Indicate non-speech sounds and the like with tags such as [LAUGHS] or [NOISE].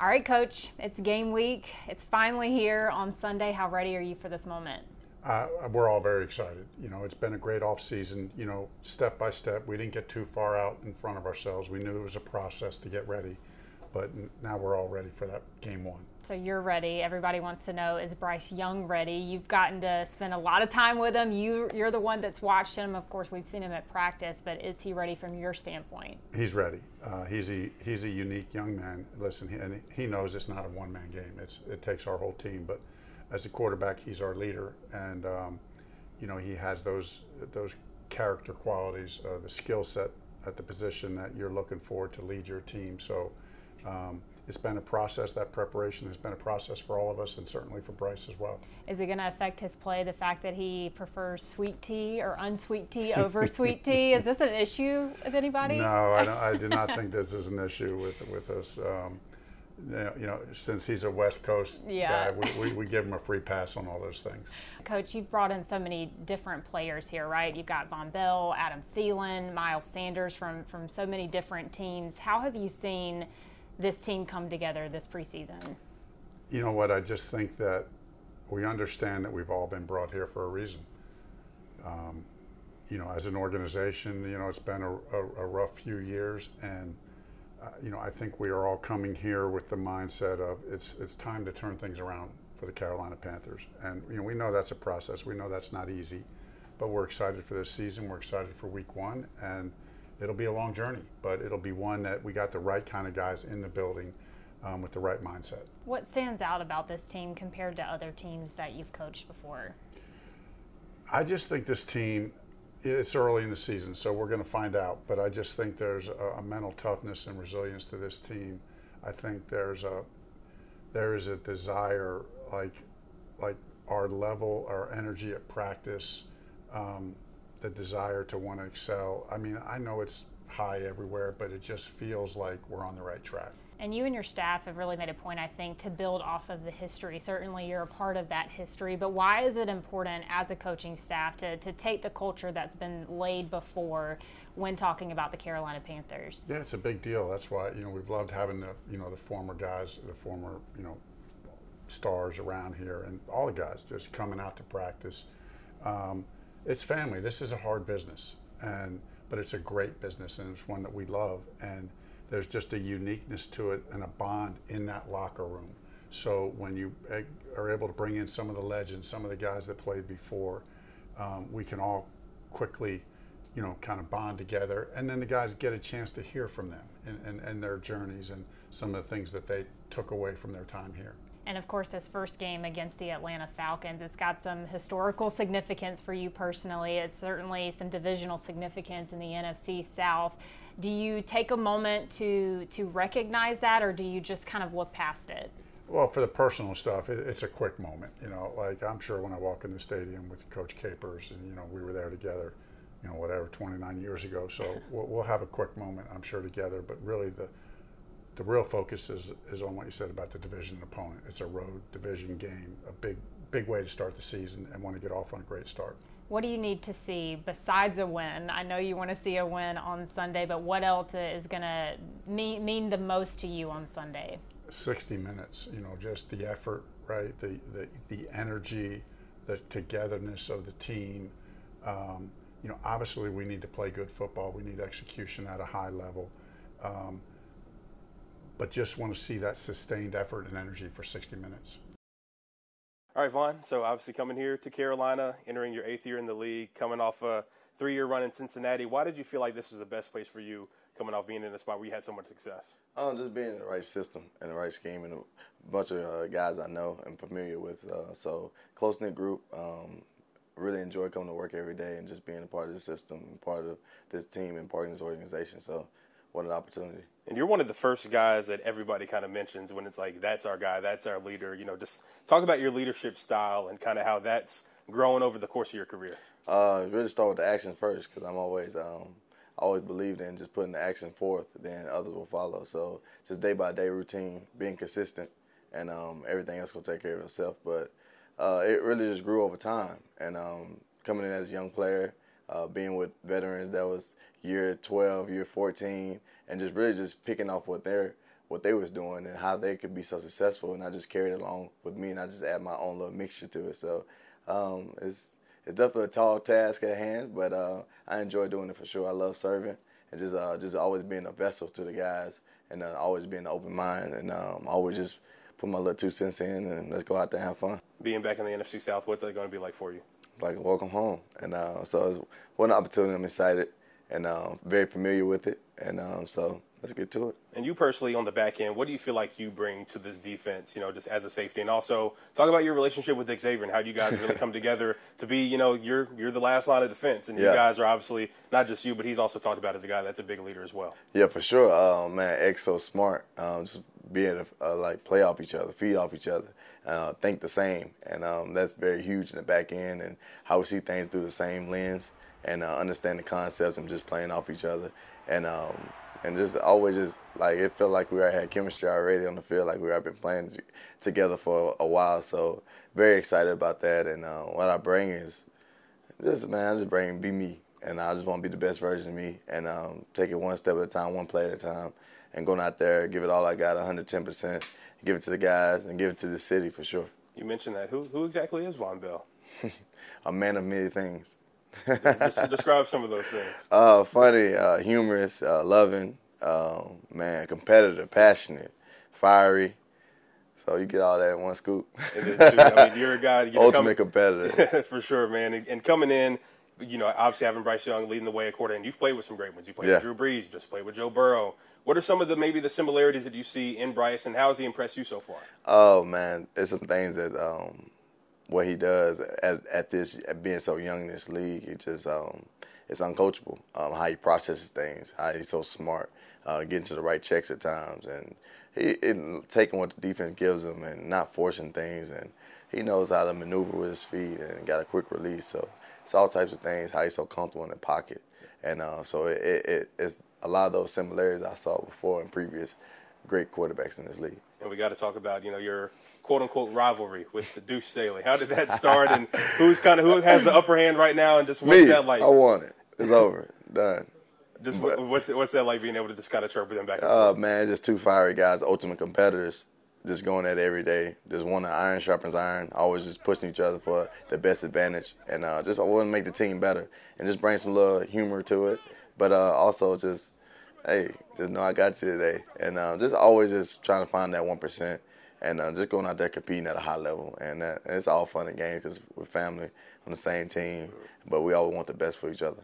All right, Coach, it's game week. It's finally here on Sunday. How ready are you for this moment? Uh, we're all very excited. You know, it's been a great off season. You know, step by step, we didn't get too far out in front of ourselves. We knew it was a process to get ready, but now we're all ready for that game one. So you're ready. Everybody wants to know is Bryce Young ready? You've gotten to spend a lot of time with him. You you're the one that's watched him. Of course, we've seen him at practice, but is he ready from your standpoint? He's ready. Uh, he's a he's a unique young man. Listen, he, and he knows it's not a one man game. It's it takes our whole team, but as a quarterback, he's our leader, and um, you know he has those those character qualities, uh, the skill set at the position that you're looking for to lead your team. So um, it's been a process. That preparation has been a process for all of us, and certainly for Bryce as well. Is it going to affect his play? The fact that he prefers sweet tea or unsweet tea over sweet [LAUGHS] tea is this an issue with anybody? No, I, I do not [LAUGHS] think this is an issue with with us. Um, you know, since he's a West Coast yeah. guy, we, we, we, give him a free pass on all those things. Coach, you've brought in so many different players here, right? You've got Vonn Bell, Adam Thielen, Miles Sanders from, from so many different teams. How have you seen this team come together this preseason? You know what? I just think that we understand that we've all been brought here for a reason. Um, you know, as an organization, you know, it's been a, a, a rough few years, and – uh, you know, I think we are all coming here with the mindset of it's it's time to turn things around for the Carolina Panthers, and you know we know that's a process. We know that's not easy, but we're excited for this season. We're excited for Week One, and it'll be a long journey, but it'll be one that we got the right kind of guys in the building um, with the right mindset. What stands out about this team compared to other teams that you've coached before? I just think this team it's early in the season, so we're going to find out. But I just think there's a, a, mental toughness and resilience to this team. I think there's a there is a desire, like like our level, our energy at practice, um, the desire to want to excel. I mean, I know it's high everywhere, but it just feels like we're on the right track. And you and your staff have really made a point, I think, to build off of the history. Certainly, you're a part of that history, but why is it important as a coaching staff to, to take the culture that's been laid before when talking about the Carolina Panthers? Yeah, it's a big deal. That's why you know we've loved having the you know the former guys, the former you know stars around here, and all the guys just coming out to practice. Um, it's family. This is a hard business, and but it's a great business, and it's one that we love and there's just a uniqueness to it and a bond in that locker room. So when you eh, are able to bring in some of the legends, some of the guys that played before, um, we can all quickly, you know, kind of bond together. And then the guys get a chance to hear from them and, and, and their journeys and some of the things that they took away from their time here. And of course, this first game against the Atlanta Falcons, it's got some historical significance for you personally. It's certainly some divisional significance in the NFC South. Do you take a moment to to recognize that, or do you just kind of look past it? Well, for the personal stuff, it, it's a quick moment. You know, like I'm sure when I walk in the stadium with Coach Capers, and you know we were there together, you know whatever 29 years ago. So we'll, we'll have a quick moment, I'm sure, together. But really, the the real focus is is on what you said about the division opponent. It's a road division game, a big big way to start the season, and want to get off on a great start. What do you need to see besides a win? I know you want to see a win on Sunday, but what else is going to mean, mean the most to you on Sunday? 60 minutes, you know, just the effort, right? The, the, the energy, the togetherness of the team. Um, you know, obviously we need to play good football. We need execution at a high level. Um, but just want to see that sustained effort and energy for 60 minutes. All right, Vonn. So obviously coming here to Carolina, entering your eighth year in the league, coming off a three-year run in Cincinnati. Why did you feel like this was the best place for you coming off being in a spot where you had so much success? Um, just being in the right system and the right scheme and a bunch of uh, guys I know and familiar with. Uh, so close knit group. Um, really enjoy coming to work every day and just being a part of the system, and part of this team, and part of this organization. So what an opportunity. And you're one of the first guys that everybody kind of mentions when it's like, that's our guy, that's our leader. You know, just talk about your leadership style and kind of how that's grown over the course of your career. Uh, really start with the action first because I'm always, um, always believed in just putting the action forth, then others will follow. So just day by day routine, being consistent, and um, everything else will take care of itself. But uh, it really just grew over time. And um, coming in as a young player, uh, being with veterans that was year 12, year 14, and just really just picking off what they're what they was doing and how they could be so successful, and I just carried it along with me, and I just add my own little mixture to it. So um, it's it's definitely a tall task at hand, but uh, I enjoy doing it for sure. I love serving and just uh, just always being a vessel to the guys, and uh, always being an open mind, and um, always just put my little two cents in, and let's go out there and have fun. Being back in the NFC South, what's that going to be like for you? Like welcome home, and uh, so it's one opportunity. I'm excited and uh, very familiar with it, and um, so let's get to it. And you personally on the back end, what do you feel like you bring to this defense, you know, just as a safety? And also talk about your relationship with Xavier and how you guys really come [LAUGHS] together to be, you know, you're you're the last line of defense. And yeah. you guys are obviously not just you, but he's also talked about as a guy that's a big leader as well. Yeah, for sure. Uh, man, X so smart. Um, just being able to uh, like play off each other, feed off each other, uh, think the same. And um, that's very huge in the back end and how we see things through the same lens and uh, understand the concepts and just playing off each other. And um, and just always just like it felt like we already had chemistry already on the field, like we had been playing together for a while. So very excited about that. And uh, what I bring is just man, I just bring be me, and I just want to be the best version of me, and um, take it one step at a time, one play at a time, and going out there, give it all I got, 110 percent, give it to the guys, and give it to the city for sure. You mentioned that. Who who exactly is Vonn Bell? [LAUGHS] a man of many things. Describe some of those things. [LAUGHS] Uh, funny, uh, humorous, uh, loving, um, man, competitive, passionate, fiery. So you get all that in one scoop. I mean, you're a guy. You're Ultimate coming, competitor. [LAUGHS] for sure, man. And, and, coming in, you know, obviously having Bryce Young leading the way at quarterback. You've played with some great ones. You played yeah. with Drew Brees. Just played with Joe Burrow. What are some of the maybe the similarities that you see in Bryce, and how has he impressed you so far? Oh man, there's some things that um, what he does at, at this at being so young in this league, it just um, it's uncoachable. Um, how he processes things, how he's so smart, uh, getting to the right checks at times, and he it, taking what the defense gives him and not forcing things, and he knows how to maneuver with his feet and got a quick release. So it's all types of things. How he's so comfortable in the pocket, and uh, so it, it, it's a lot of those similarities I saw before in previous great quarterbacks in this league. And we got to talk about you know your quote unquote rivalry with the Deuce Staley? How did that start, and who's kind of who has the upper hand right now, and just what's Me, that like? I want it. It's over, done. Just but, what's what's that like being able to just kind of chirp with them back? And uh, man, just two fiery guys, ultimate competitors. Just going at it every day. Just one iron sharpens iron. Always just pushing each other for the best advantage, and uh, just I want to make the team better and just bring some little humor to it. But uh, also just hey, just know I got you today, and uh, just always just trying to find that one percent and uh, just going out there competing at a high level. And, that, and it's all fun and games because we're family on the same team, but we all want the best for each other.